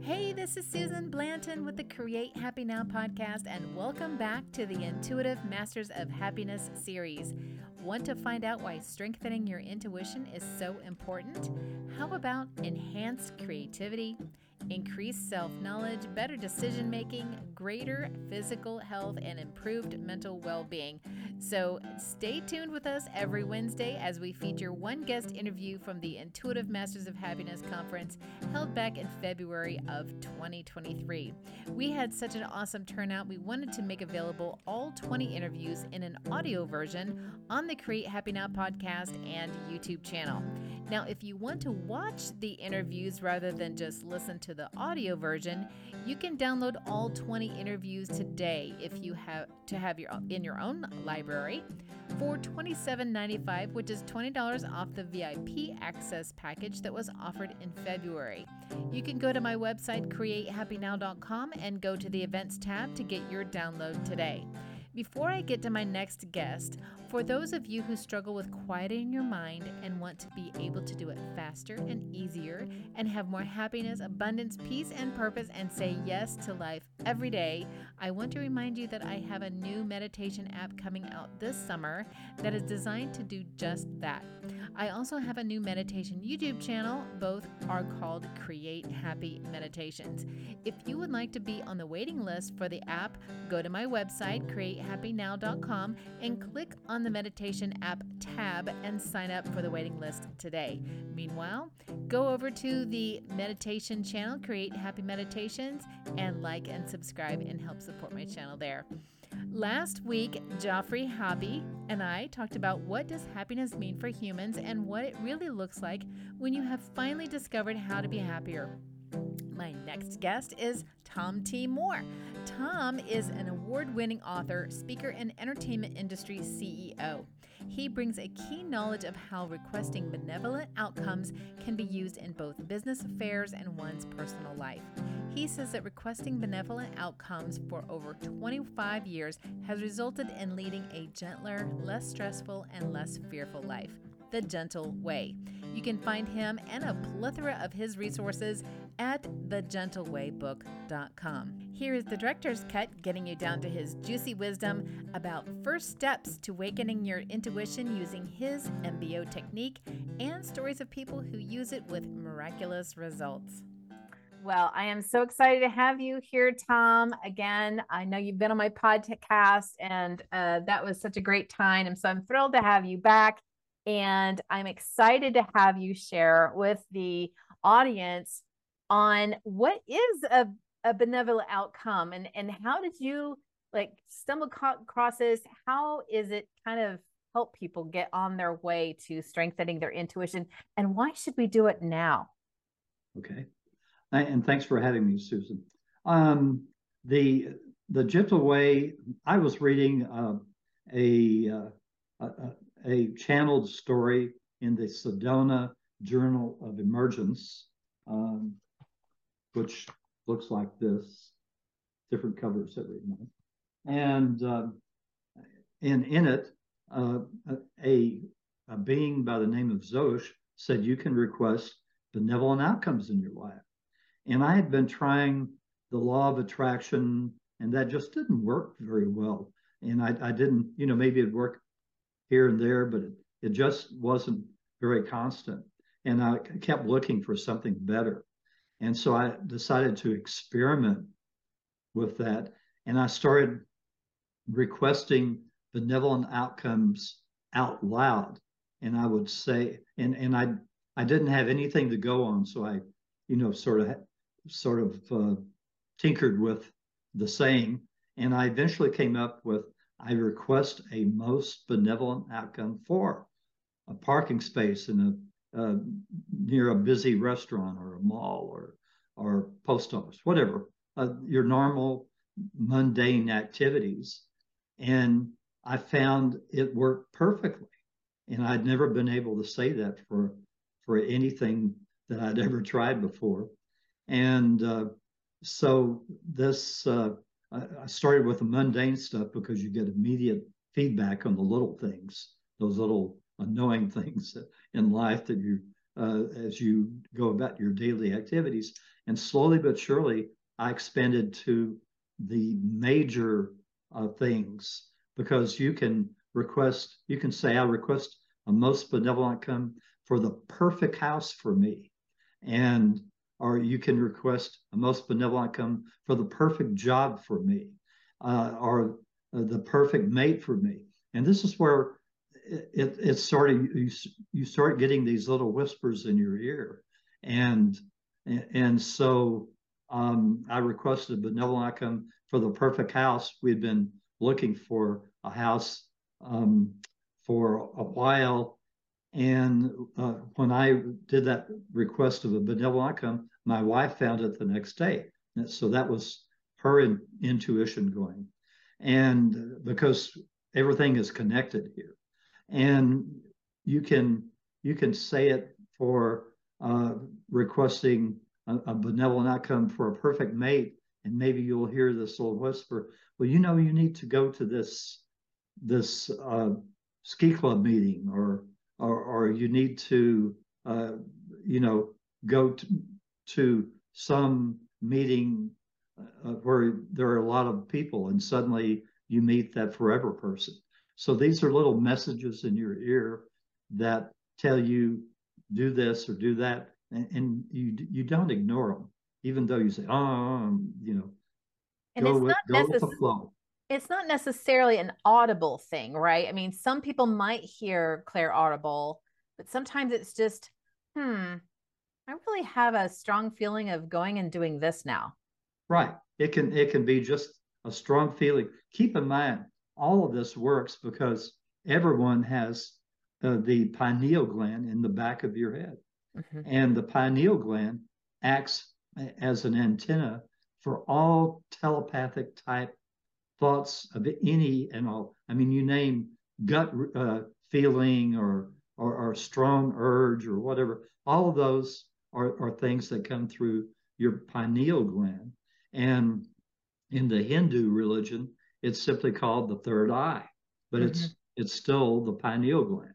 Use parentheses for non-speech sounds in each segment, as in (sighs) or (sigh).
Hey, this is Susan Blanton with the Create Happy Now podcast, and welcome back to the Intuitive Masters of Happiness series. Want to find out why strengthening your intuition is so important? How about enhanced creativity? Increased self knowledge, better decision making, greater physical health, and improved mental well being. So stay tuned with us every Wednesday as we feature one guest interview from the Intuitive Masters of Happiness Conference held back in February of 2023. We had such an awesome turnout, we wanted to make available all 20 interviews in an audio version on the Create Happy Now podcast and YouTube channel. Now, if you want to watch the interviews rather than just listen to the audio version, you can download all 20 interviews today if you have to have your in your own library for $27.95, which is $20 off the VIP access package that was offered in February. You can go to my website createhappynow.com and go to the events tab to get your download today. Before I get to my next guest, for those of you who struggle with quieting your mind and want to be able to do it faster and easier and have more happiness, abundance, peace, and purpose and say yes to life every day, I want to remind you that I have a new meditation app coming out this summer that is designed to do just that. I also have a new meditation YouTube channel. Both are called Create Happy Meditations. If you would like to be on the waiting list for the app, go to my website, createhappynow.com, and click on the meditation app tab and sign up for the waiting list today. Meanwhile, go over to the meditation channel, Create Happy Meditations, and like and subscribe and help support my channel there. Last week, Joffrey Hobby and I talked about what does happiness mean for humans and what it really looks like when you have finally discovered how to be happier. My next guest is Tom T. Moore. Tom is an award winning author, speaker, and entertainment industry CEO. He brings a keen knowledge of how requesting benevolent outcomes can be used in both business affairs and one's personal life. He says that requesting benevolent outcomes for over 25 years has resulted in leading a gentler, less stressful, and less fearful life. The Gentle Way. You can find him and a plethora of his resources at thegentlewaybook.com. Here is the director's cut, getting you down to his juicy wisdom about first steps to awakening your intuition using his MBO technique and stories of people who use it with miraculous results. Well, I am so excited to have you here, Tom. Again, I know you've been on my podcast, and uh, that was such a great time. And so I'm thrilled to have you back. And I'm excited to have you share with the audience on what is a, a benevolent outcome and, and how did you like stumble across this? How is it kind of help people get on their way to strengthening their intuition? And why should we do it now? Okay. And thanks for having me, Susan. Um, the the gentle way I was reading uh, a, uh, a a channeled story in the Sedona Journal of Emergence, um, which looks like this, different covers every month. And uh, in, in it, uh, a, a being by the name of Zosh said you can request benevolent outcomes in your life. And I had been trying the law of attraction, and that just didn't work very well. And I, I didn't, you know, maybe it'd work here and there, but it, it just wasn't very constant. And I kept looking for something better. And so I decided to experiment with that. And I started requesting benevolent outcomes out loud. And I would say, and, and I, I didn't have anything to go on. So I, you know, sort of, sort of uh, tinkered with the saying. And I eventually came up with I request a most benevolent outcome for a parking space in a uh, near a busy restaurant or a mall or or post office, whatever uh, your normal mundane activities, and I found it worked perfectly. And I'd never been able to say that for for anything that I'd ever tried before, and uh, so this uh, I, started with the mundane stuff because you get immediate feedback on the little things, those little annoying (laughs) things in life that you, uh, as you go about your daily activities. And slowly but surely, I expanded to the major uh, things because you can request, you can say, I request a most benevolent come for the perfect house for me. And or you can request a most benevolent come for the perfect job for me, uh, or uh, the perfect mate for me. And this is where it, it, it started. You, you start getting these little whispers in your ear, and and so um, I requested benevolent outcome for the perfect house. We'd been looking for a house um, for a while. And uh, when I did that request of a benevolent my wife found it the next day. And so that was her in, intuition going. And because everything is connected here. And you can you can say it for uh, requesting a, a benevolent outcome for a perfect mate, and maybe you'll hear this little whisper, well, you know, you need to go to this this uh, ski club meeting, or or, or you need to, uh, you know, go to, to some meeting uh, where there are a lot of people, and suddenly you meet that forever person. So these are little messages in your ear that tell you do this or do that, and, and you you don't ignore them, even though you say, oh, you know, and go, with, go with the flow it's not necessarily an audible thing, right? I mean, some people might hear clairaudible, but sometimes it's just, hmm, I really have a strong feeling of going and doing this now. Right. It can it can be just a strong feeling. Keep in mind, all of this works because everyone has uh, the pineal gland in the back of your head, mm-hmm. and the pineal gland acts as an antenna for all telepathic type thoughts of any and all. I mean, you name gut uh, feeling or, or, or strong urge or whatever. All of those are, are things that come through your pineal gland. And in the Hindu religion, it's simply called the third eye, but mm-hmm. it's it's still the pineal gland.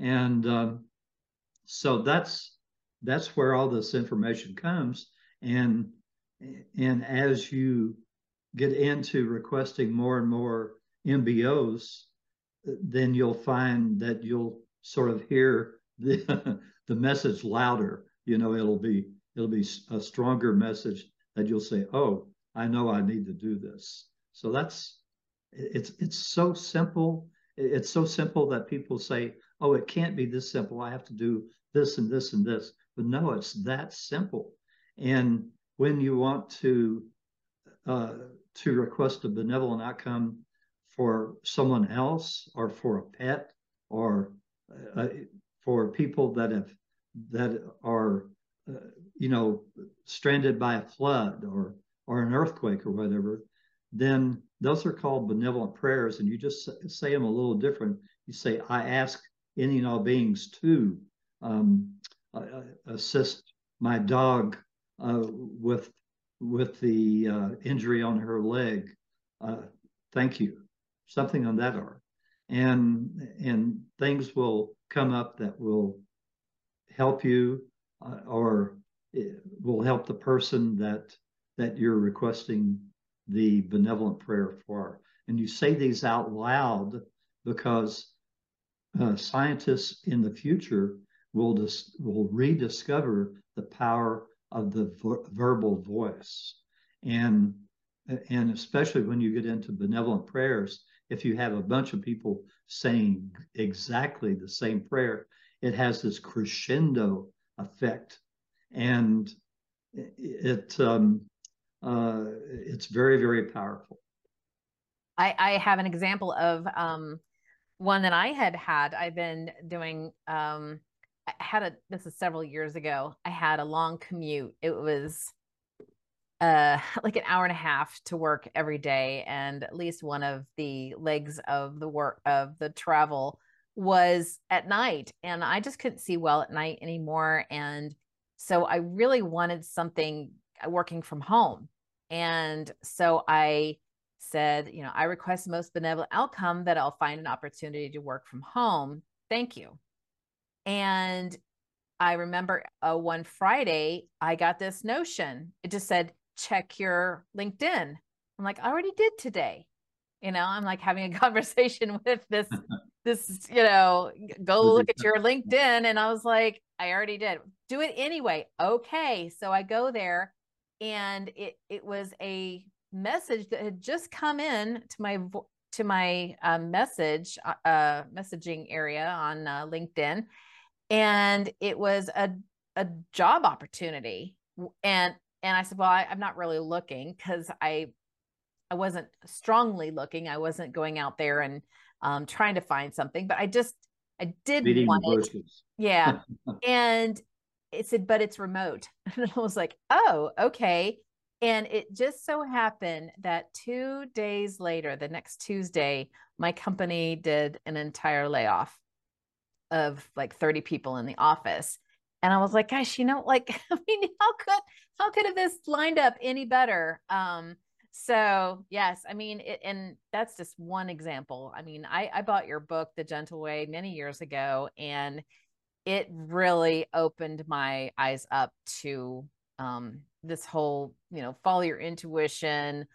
And um, so that's that's where all this information comes. And and as you get into requesting more and more MBOs, then you'll find that you'll sort of hear the (laughs) the message louder. You know, it'll be it'll be a stronger message that you'll say, "Oh, I know I need to do this." So that's it's it's so simple. It's so simple that people say, "Oh, it can't be this simple. I have to do this and this and this." But no, it's that simple. And when you want to uh, to request a benevolent outcome for someone else or for a pet or uh, for people that have that are uh, you know stranded by a flood or or an earthquake or whatever then those are called benevolent prayers and you just say them a little different you say i ask any and all beings to um, uh, assist my dog uh, with with the uh, injury on her leg. Uh, thank you. Something on that order. And, and things will come up that will help you uh, or will help the person that, that you're requesting the benevolent prayer for. And you say these out loud because uh, scientists in the future will dis- will rediscover the power of the verbal voice. And, and especially when you get into benevolent prayers, if you have a bunch of people saying exactly the same prayer, it has this crescendo effect. And it, um, uh, it's very, very powerful. I, I have an example of um, one that I had had. I've been doing um, I had a this is several years ago. I had a long commute. It was uh (laughs) like an hour and a half to work every day and at least one of the legs of the work of the travel was at night and I just couldn't see well at night anymore and so I really wanted something working from home. And so I said, you know, I request most benevolent outcome that I'll find an opportunity to work from home. Thank you. And I remember uh, one Friday, I got this notion. It just said, check your LinkedIn. I'm like, I already did today. You know, I'm like having a (laughs) conversation with this, this, you know, go look at your (laughs) LinkedIn. And I was like, I already did. Do it anyway. Okay. So I go there and it it was a message that had just come in to my to my uh, message uh, messaging area on uh, LinkedIn, and it was a a job opportunity. And and I said, well, I, am not really looking because I I wasn't strongly looking. I wasn't going out there and um, trying to find something, but I just I did want it. Yeah, (laughs) and it said, but it's remote, (laughs) and I was like, oh, okay. And it just so happened that two days later, the next Tuesday, my company did an entire layoff of like 30 people in the office. And I was like, gosh, you know, like, (laughs) I mean, how could, how could have this lined up any better? Um, so yes, I mean, it, and that's just one example. I mean, I, I bought your book, The Gentle Way, many years ago, and it really opened my eyes up to um, this whole, you know, follow your intuition.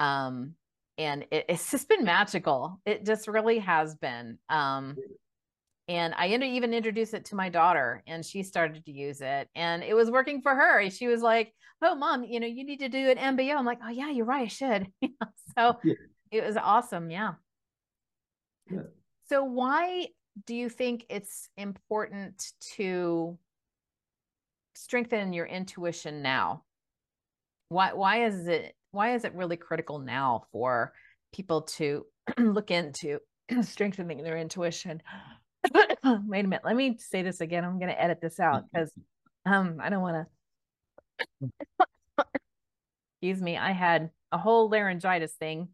Um, and it, (laughs) it's just been magical. It just really has been. Um, and I even introduced it to my daughter, and she started to use it, and it was working for her. She was like, "Oh, mom, you know, you need to do an MBO." I'm like, "Oh yeah, you're right, I should." (laughs) so yeah. it was awesome. Yeah. yeah. So why do you think it's important to strengthen your intuition now? Why why is it why is it really critical now for people to (clears throat) look into (clears throat) strengthening their intuition? (coughs) Wait a minute, let me say this again. I'm going to edit this out because um I don't want to (coughs) excuse me. I had a whole laryngitis thing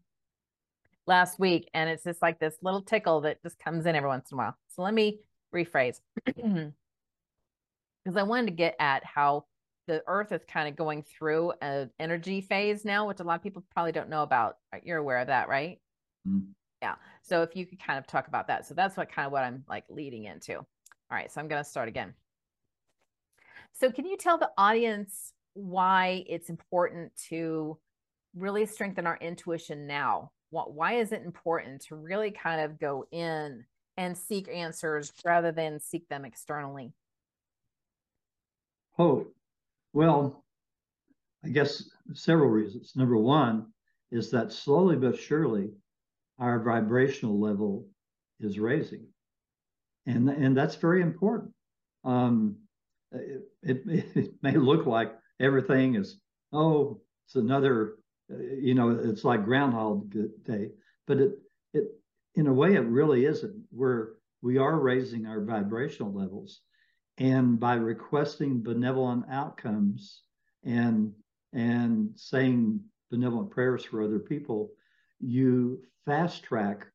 last week and it's just like this little tickle that just comes in every once in a while. So let me rephrase (clears throat) because I wanted to get at how the earth is kind of going through an energy phase now, which a lot of people probably don't know about. You're aware of that, right? Mm-hmm. Yeah. So if you could kind of talk about that. So that's what kind of what I'm like leading into. All right. So I'm going to start again. So can you tell the audience why it's important to really strengthen our intuition now? What, why is it important to really kind of go in and seek answers rather than seek them externally? Oh, well, I guess several reasons. Number one is that slowly but surely our vibrational level is raising. And, and that's very important. Um, it, it, (laughs) it may look like everything is, oh, it's another, you know, it's like Groundhog Day, but it, it, in a way, it really isn't. We're, we are raising our vibrational levels. And by requesting benevolent outcomes and, and saying benevolent prayers for other people, you fast track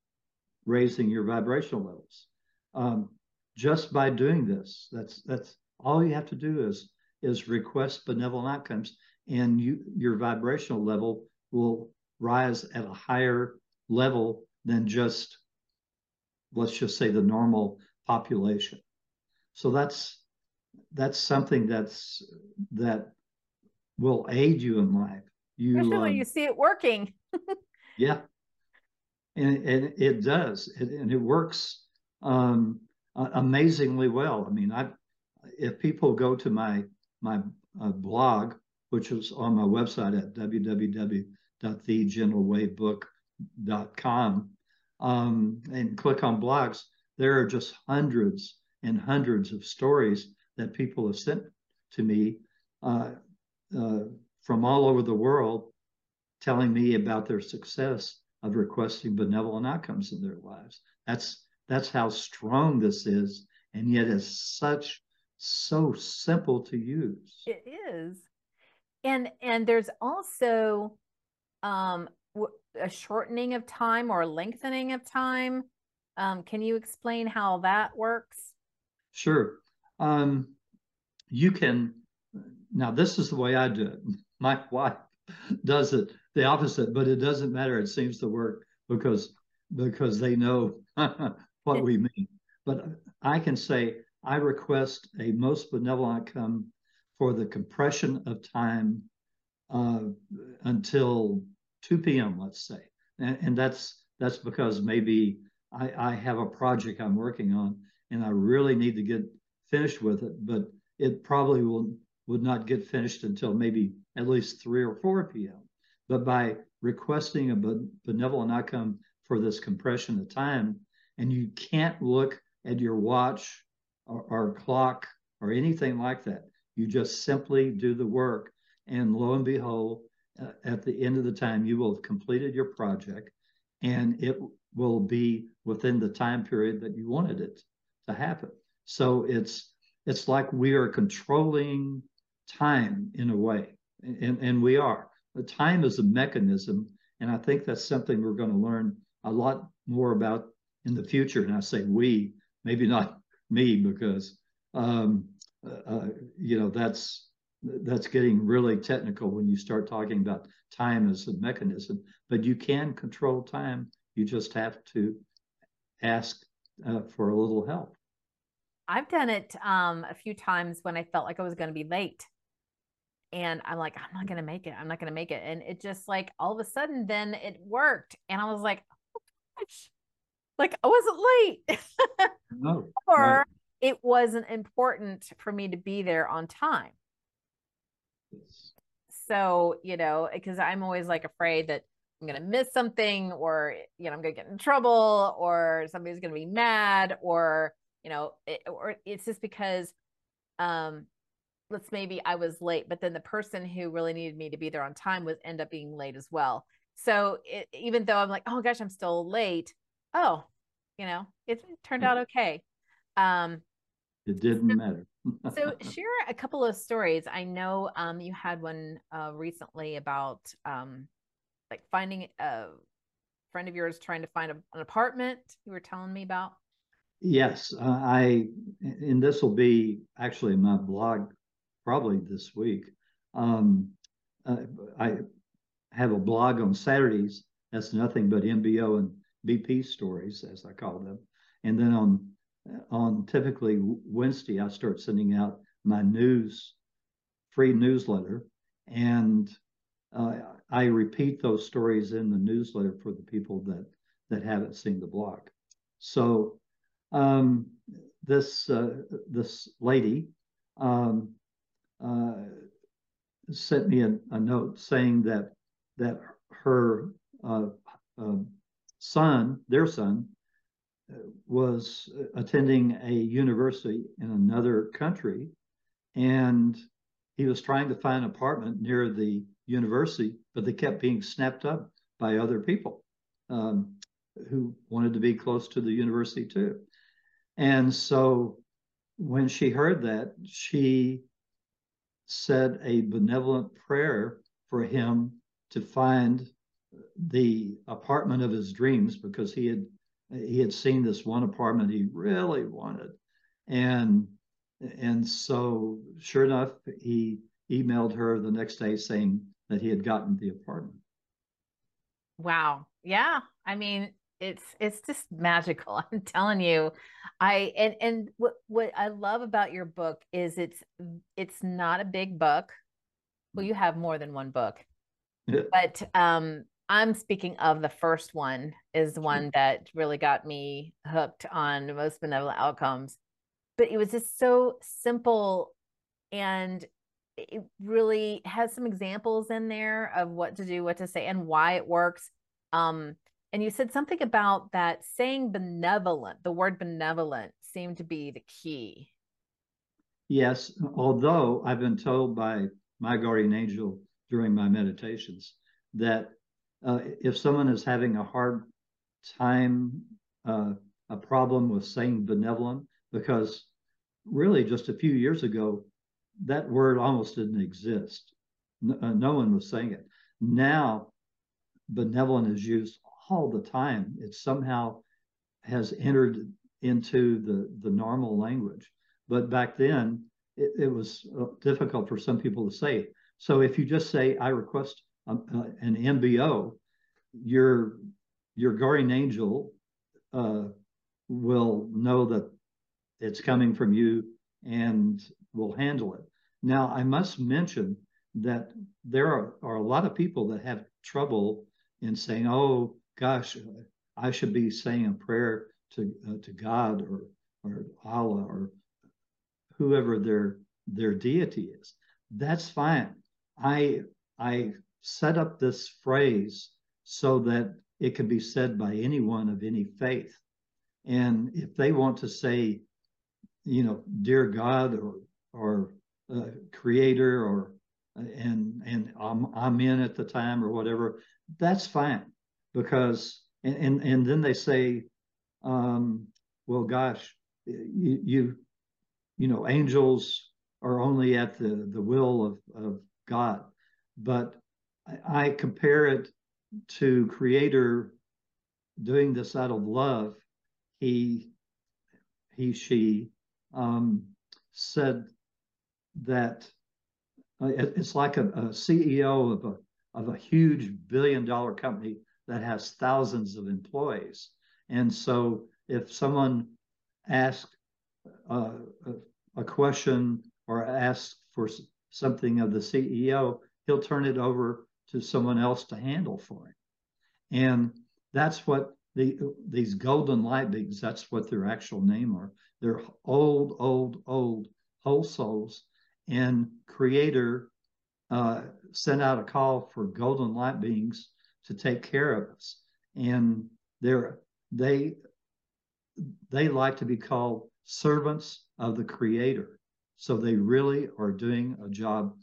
raising your vibrational levels. Um, just by doing this, that's that's all you have to do is is request benevolent outcomes, and you your vibrational level will rise at a higher level than just let's just say the normal population. So that's that's something that's that will aid you in life. You Especially um, when you see it working. (laughs) yeah, and, and it does, it, and it works um, amazingly well. I mean, I if people go to my my uh, blog, which is on my website at www.thegentlewaybook.com, um, and click on blogs, there are just hundreds and hundreds of stories that people have sent to me uh, uh, from all over the world, telling me about their success of requesting benevolent outcomes in their lives. That's that's how strong this is, and yet it's such so simple to use. It is, and and there's also um, a shortening of time or lengthening of time. Um, can you explain how that works? Sure. Um, you can. Now, this is the way I do it. (laughs) My wife (laughs) does it the opposite, but it doesn't matter. It seems to work because because they know (laughs) what we mean. But I can say I request a most benevolent outcome for the compression of time uh, until 2 p.m., let's say. And, and, that's that's because maybe I, I have a project I'm working on and I really need to get finished with it, but it probably will would not get finished until maybe at least 3 or 4 p.m. But by requesting a benevolent outcome for this compression of time, and you can't look at your watch or, or clock or anything like that. You just simply do the work, and lo and behold, uh, at the end of the time, you will have completed your project, and it will be within the time period that you wanted it to happen. So it's it's like we are controlling time in a way, and, and we are. The time is a mechanism, and I think that's something we're going to learn a lot more about in the future. And I say we, maybe not me, because um, uh, uh, you know that's that's getting really technical when you start talking about time as a mechanism. But you can control time. You just have to ask uh, for a little help. I've done it um, a few times when I felt like I was going to be late. And I'm like, I'm not going to make it. I'm not going to make it. And it just like all of a sudden, then it worked. And I was like, oh gosh, like I wasn't late. no, (laughs) or right. It wasn't important for me to be there on time. Yes. So, you know, because I'm always like afraid that I'm going to miss something or, you know, I'm going to get in trouble or somebody's going to be mad or, you know, it, or it's just because, um, let's maybe I was late, but then the person who really needed me to be there on time was end up being late as well. So it, even though I'm like, oh gosh, I'm still late. Oh, you know, it, it turned out okay. Um, it didn't so, matter. so (laughs) share a couple of stories. I know um, you had one uh, recently about um, like finding a friend of yours trying to find a, an apartment. You were telling me about. Yes, uh, I and this will be actually my blog probably this week. Um, uh, I have a blog on Saturdays. That's nothing but MBO and BP stories, as I call them. And then on on typically Wednesday, I start sending out my news free newsletter, and uh, I repeat those stories in the newsletter for the people that that haven't seen the blog. So um, this uh, this lady um, uh, sent me a, a, note saying that that her uh, uh, son, their son, was attending a university in another country, and he was trying to find an apartment near the university, but they kept being snapped up by other people um, who wanted to be close to the university too. And so when she heard that, she said a benevolent prayer for him to find the apartment of his dreams because he had he had seen this one apartment he really wanted. And and so sure enough he emailed her the next day saying that he had gotten the apartment. Wow. Yeah. I mean it's it's just magical. (laughs) I'm telling you. I and and what what i love about your book is it's it's not a big book. Well you have more than one book. Yeah. but um i'm speaking of the first one is the one that really got me hooked on most benevolent outcomes but it was just so simple and it really has some examples in there of what to do what to say and why it works um and you said something about that saying benevolent, the word benevolent seemed to be the key. Yes, although I've been told by my guardian angel during my meditations that uh, if someone is having a hard time, uh, a problem with saying benevolent, because really just a few years ago, that word almost didn't exist. No, uh, no one was saying it. Now, benevolent is used all the time. It somehow has entered into the, the normal language. But back then, it, it was uh, difficult for some people to say. So if you just say, I request uh, an MBO, your, your guardian angel uh, will know that it's coming from you and we'll handle it. Now, I must mention that there are, are a lot of people that have trouble in saying, oh, gosh, I should be saying a prayer to, uh, to God or, or Allah or whoever their, their deity is. That's fine. I, I set up this phrase so that it can be said by anyone of any faith. And if they want to say, you know, dear God or or uh, creator or and and I'm I'm in at the time or whatever, that's fine because and and, and then they say, um, well, gosh, you, you you know, angels are only at the the will of of God, but I, compare it to Creator doing this out of love. He he she um, said that uh, it's like a, a, CEO of a of a huge billion dollar company that has thousands of employees, and so if someone asks uh, a, a question or asks for something of the CEO, he'll turn it over to someone else to handle for him, and that's what the these golden light beings. That's what their actual name are. They're old, old, old whole souls. And Creator uh, sent out a call for golden light beings to take care of us. And they're they they like to be called servants of the Creator. So they really are doing a job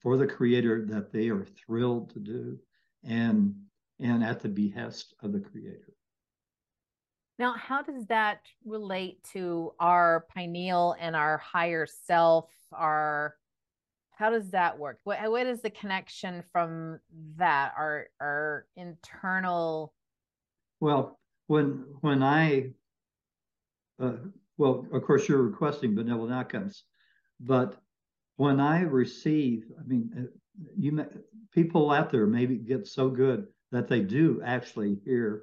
for the Creator that they are thrilled to do, and and at the behest of the Creator. Now, how does that relate to our pineal and our higher self? Our how does that work? What what is the connection from that? Our our internal. Well, when when I, uh, well, of course, you're requesting benevolent outcomes, but when I receive, I mean, uh, you people out there maybe get so good that they do actually hear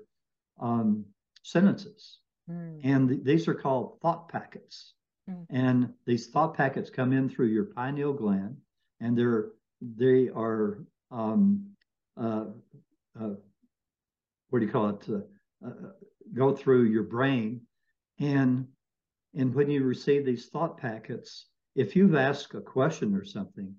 um, sentences. Mm. And th- these are called thought packets. Mm. And these thought packets come in through your pineal gland, and they're they are um, uh, uh, what do you call it? Uh, uh, go through your brain, and and when you receive these thought packets, if you've asked a question or something,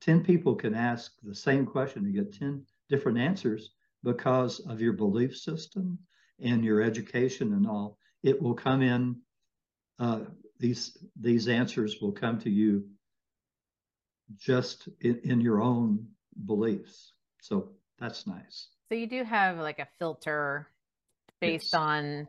ten people can ask the same question and get ten different answers because of your belief system and your education and all, it will come in. Uh, these these answers will come to you just in, in your own beliefs. So that's nice. So you do have like a filter based yes. on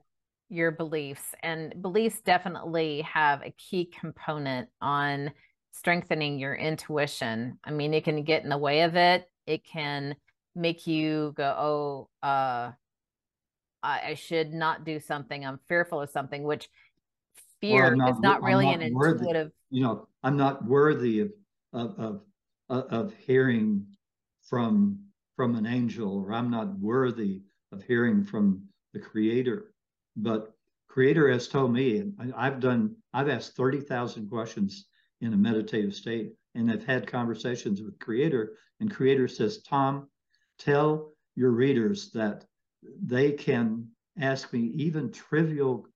your beliefs, and beliefs definitely have a key component on strengthening your intuition. I mean, it can get in the way of it. It can make you go, oh, uh, I, I should not do something. I'm fearful of something, which fear not, is not really not an worthy, intuitive. You know, I'm not worthy of of of, of hearing from from an angel, or I'm not worthy of hearing from the Creator. But Creator has told me, and I've done, I've asked thirty thousand questions in a meditative state, and I've had conversations with Creator, and Creator says, Tom, tell your readers that they can ask me even trivial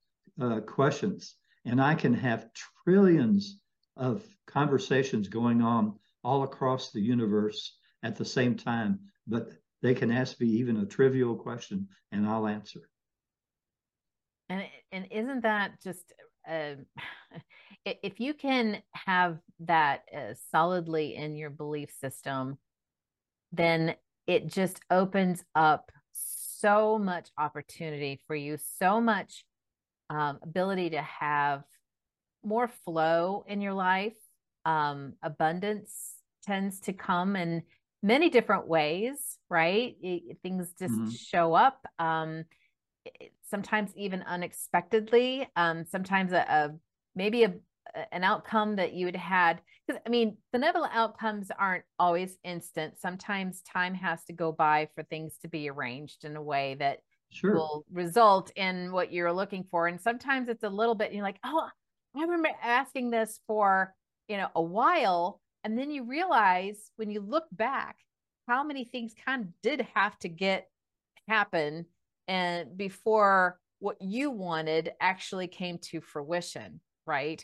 uh, questions, and I can have trillions of conversations going on all across the universe at the same time. But they can ask me even a trivial question, and I'll answer. And and isn't that just uh, (sighs) if you can have that uh, solidly in your belief system, then it just opens up so much opportunity for you, so much um, ability to have more flow in your life. Um, abundance tends to come in many different ways, right? It, things just mm-hmm. show up. Um, sometimes even unexpectedly. Um, sometimes a, a maybe a an outcome that you had had because i mean benevolent outcomes aren't always instant sometimes time has to go by for things to be arranged in a way that sure. will result in what you're looking for and sometimes it's a little bit you're like oh I remember asking this for, you know, a while. And then you realize when you look back how many things kind of did have to get happen and before what you wanted actually came to fruition, right?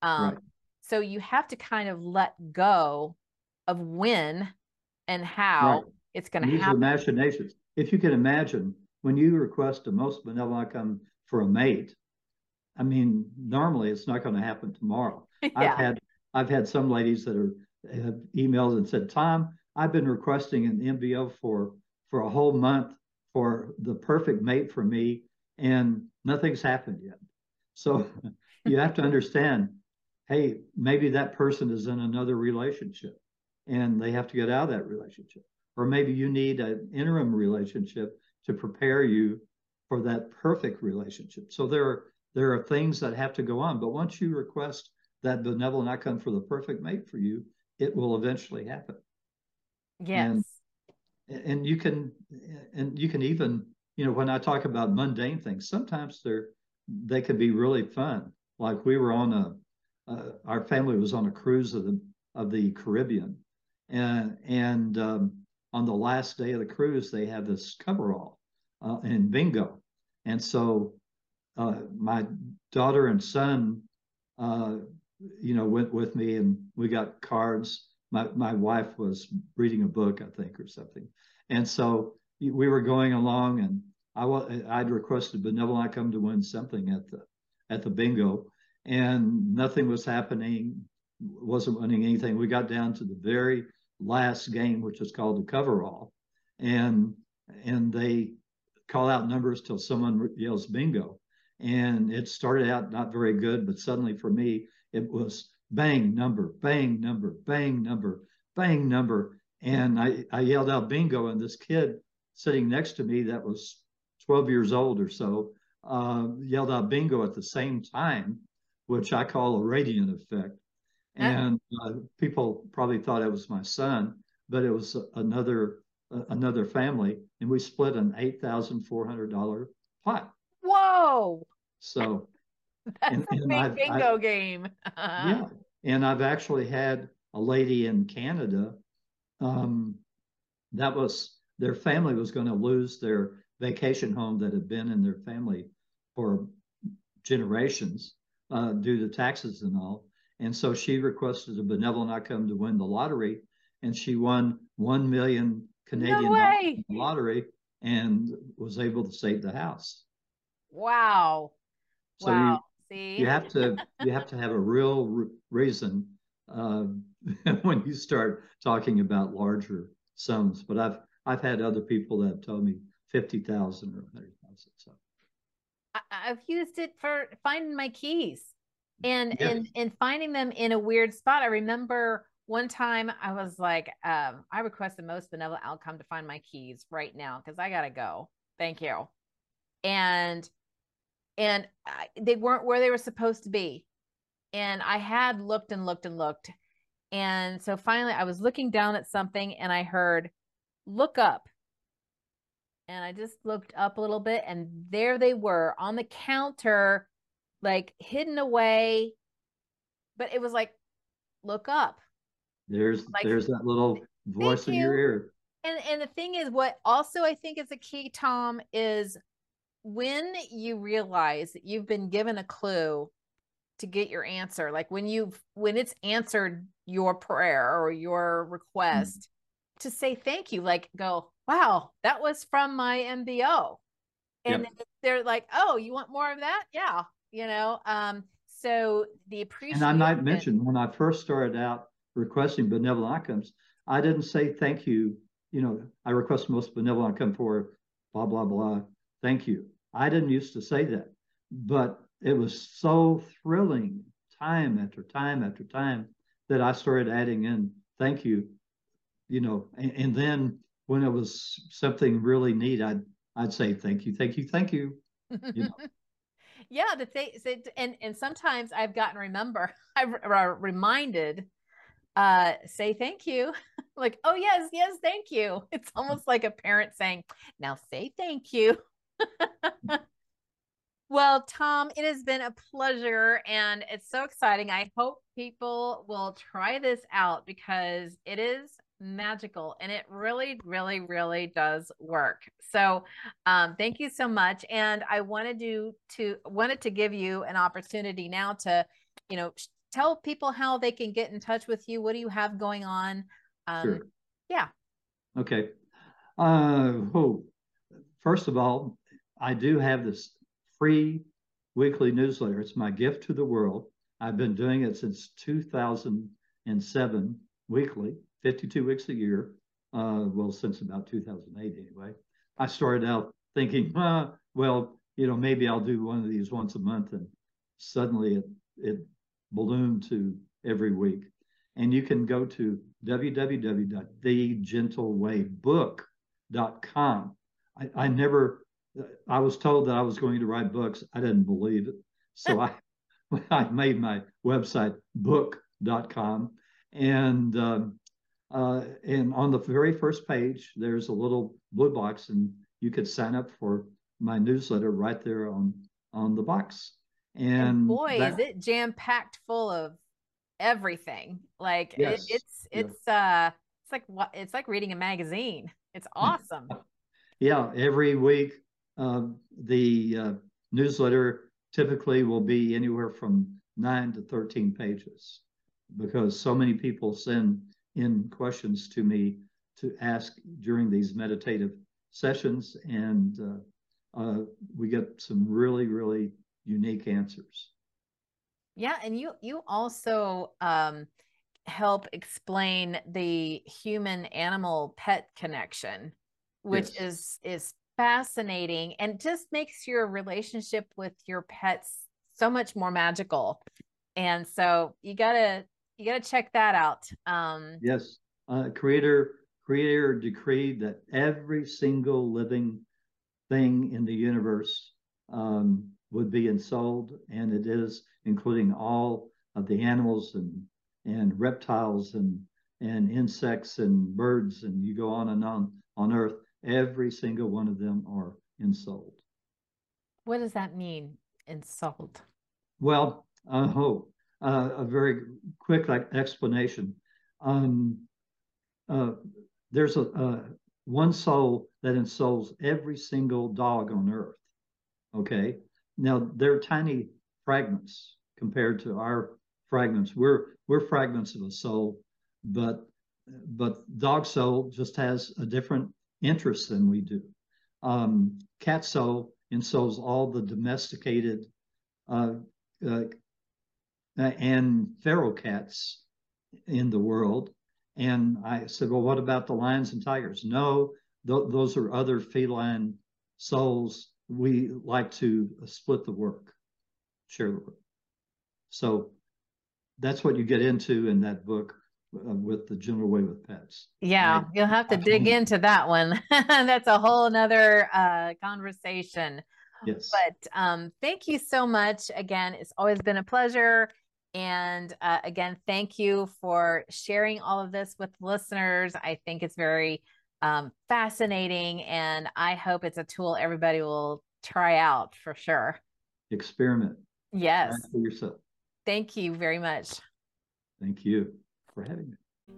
Um, right. So you have to kind of let go of when and how right. it's going to happen. imaginations. If you can imagine, when you request a most benevolent outcome for a mate, I mean, normally it's not going to happen tomorrow. (laughs) yeah. I've had I've had some ladies that are have emailed and said, Tom, I've been requesting an MBO for for a whole month for the perfect mate for me, and nothing's happened yet. So (laughs) you have to understand, hey, maybe that person is in another relationship and they have to get out of that relationship. Or maybe you need an interim relationship to prepare you for that perfect relationship. So there are there are things that have to go on. But once you request that benevolent outcome for the perfect mate for you, it will eventually happen. Yes. And, and you can and you can even, you know, when I talk about mundane things, sometimes they're they can be really fun. Like we were on a uh, our family was on a cruise of the of the Caribbean, and and um, on the last day of the cruise they had this coverall uh, and bingo, and so uh, my daughter and son, uh, you know, went with me and we got cards. My my wife was reading a book, I think, or something, and so we were going along, and I I'd requested benevolent come to win something at the at the bingo, and nothing was happening, wasn't winning anything. We got down to the very last game, which was called the coverall, and and they call out numbers till someone yells bingo, and it started out not very good, but suddenly for me, it was bang number, bang number, bang number, bang number. And I, I yelled out bingo, and this kid sitting next to me that was 12 years old or so uh, yelled out bingo at the same time, which I call a radiant effect. And uh, people probably thought it was my son, but it was another uh, another family, and we split an eight thousand four hundred dollar pot. Whoa! So (laughs) that's and, a and big I've, bingo I've, game. (laughs) yeah, and I've actually had a lady in Canada. Um, that was their family was going to lose their vacation home that had been in their family for generations uh, due to taxes and all. And so she requested a benevolent outcome to win the lottery, and she won one million Canadian no dollars in the lottery and was able to save the house. Wow. So wow. You, See? you have to you have to have a real re- reason uh, (laughs) when you start talking about larger sums. But I've I've had other people that have told me fifty thousand or hundred thousand. So I've used it for finding my keys and yes. and and finding them in a weird spot. I remember one time I was like, um, I request the most benevolent outcome to find my keys right now because I gotta go. Thank you. And and I, they weren't where they were supposed to be. And I had looked and looked and looked. And so finally I was looking down at something and I heard, look up. And I just looked up a little bit and there they were on the counter, like hidden away. But it was like, look up. There's like, there's that little voice in you. your ear. And and the thing is what also I think is a key, Tom, is when you realize that you've been given a clue to get your answer like when you've when it's answered your prayer or your request mm-hmm. to say thank you like go wow that was from my mbo and yep. they're like oh you want more of that yeah you know um so the appreciation and i might mention when i first started out requesting benevolent outcomes i didn't say thank you you know i request most benevolent outcome for blah blah blah thank you I didn't used to say that, but it was so thrilling time after time after time that I started adding in thank you, you know, and, and then when it was something really neat, I'd I'd say thank you, thank you, thank you. you know. (laughs) yeah, they, they and and sometimes I've gotten remember (laughs) I've uh, reminded uh say thank you (laughs) like oh yes yes thank you it's almost like a parent saying now say thank you (laughs) Well, Tom, it has been a pleasure and it's so exciting. I hope people will try this out because it is magical and it really, really, really does work. So, um, thank you so much. And I wanted you to wanted to give you an opportunity now to, you know, tell people how they can get in touch with you. What do you have going on? Um, Sure. Yeah. Okay. Uh, oh, first of all, I do have this free weekly newsletter. It's my gift to the world. I've been doing it since 2007, weekly, 52 weeks a year. Uh, well, since about 2008 anyway. I started out thinking, (laughs) well, you know, maybe I'll do one of these once a month, and suddenly it it ballooned to every week. And you can go to www.thegentleWayBook.com. I, I never, I was told that I was going to write books. I didn't believe it. So I, (laughs) I made my website book.com. And, um, uh, and on the very first page, there's a little blue box, and you could sign up for my newsletter right there on, on the box. And, And boy, that- is it jam packed full of everything. Like it- Yes. it's Yeah. it's uh it's like what it's like reading a magazine. It's (laughs) awesome. Yeah, every week uh, the uh, newsletter typically will be anywhere from nine to 13 pages because so many people send in questions to me to ask during these meditative sessions, and uh, uh, we get some really, really unique answers. Yeah, and you you also um help explain the human animal pet connection, which Yes. is is fascinating and just makes your relationship with your pets so much more magical. And so you gotta you gotta check that out. Um Yes, uh, creator creator decreed that every single living thing in the universe um, would be ensouled, and it is, including all of the animals and and reptiles and and insects and birds, and you go on and on on Earth. Every single one of them are ensouled. what does that mean? Ensouled. Well, uh, oh, uh, a very quick like, explanation. Um, uh, there's a uh, one soul that ensouls every single dog on earth. Okay, now they're tiny fragments compared to our fragments. We're we're fragments of a soul, but but dog soul just has a different interest than we do. Um, cat soul ensouls all the domesticated uh, uh, and feral cats in the world. And I said, well, what about the lions and tigers? No, th- those are other feline souls. We like to split the work, share the work. So that's what you get into in that book uh, with the Gentle Way with pets. Yeah, Right. you'll have to dig into that one. (laughs) That's a whole nother uh, conversation. Yes. But um, thank you so much. Again, it's always been a pleasure. And uh, again, thank you for sharing all of this with listeners. I think it's very um, fascinating, and I hope it's a tool everybody will try out for sure. Experiment. Yes. Try for yourself. Thank you very much. Thank you for having me.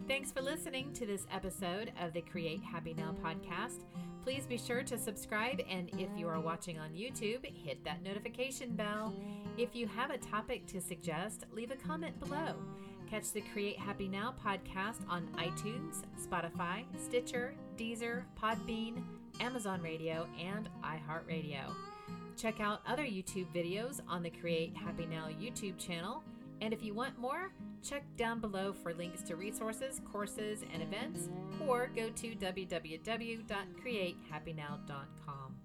Thanks for listening to this episode of the Create Happy Now podcast. Please be sure to subscribe, and if you are watching on YouTube, hit that notification bell. If you have a topic to suggest, leave a comment below. Catch the Create Happy Now podcast on iTunes, Spotify, Stitcher, Deezer, Podbean, Amazon Radio, and iHeartRadio. Check out other YouTube videos on the Create Happy Now YouTube channel. And if you want more, check down below for links to resources, courses, and events, or go to www.createhappynow.com.